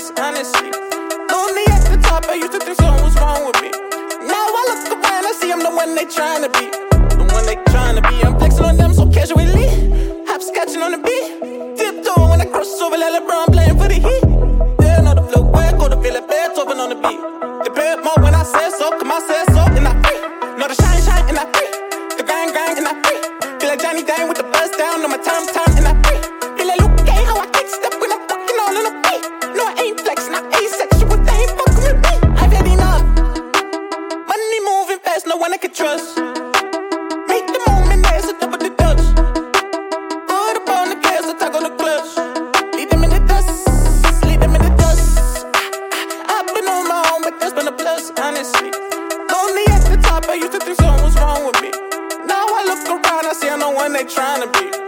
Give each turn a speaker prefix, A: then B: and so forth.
A: honest, honestly. Lonely at the top, I used to think something was wrong with me. Now I look around, I see I'm the one they trying to be. The one they trying to be. I'm flexing on them so casually. Hopscotching on the beat. Tiptoe when I cross over, let LeBron playing for the Heat. Yeah, know the flow, where go to feel it, Beethoven on the beat. The bed more when I say so, come I say so, and I free. Know the shine, shine, and I free. The grind, grind, and I free. Feel like Johnny Dang with the buzz down on my time, time, and I honestly. Lonely at the top, I used to think something was wrong with me. Now I look around, I see I know one they trying to be.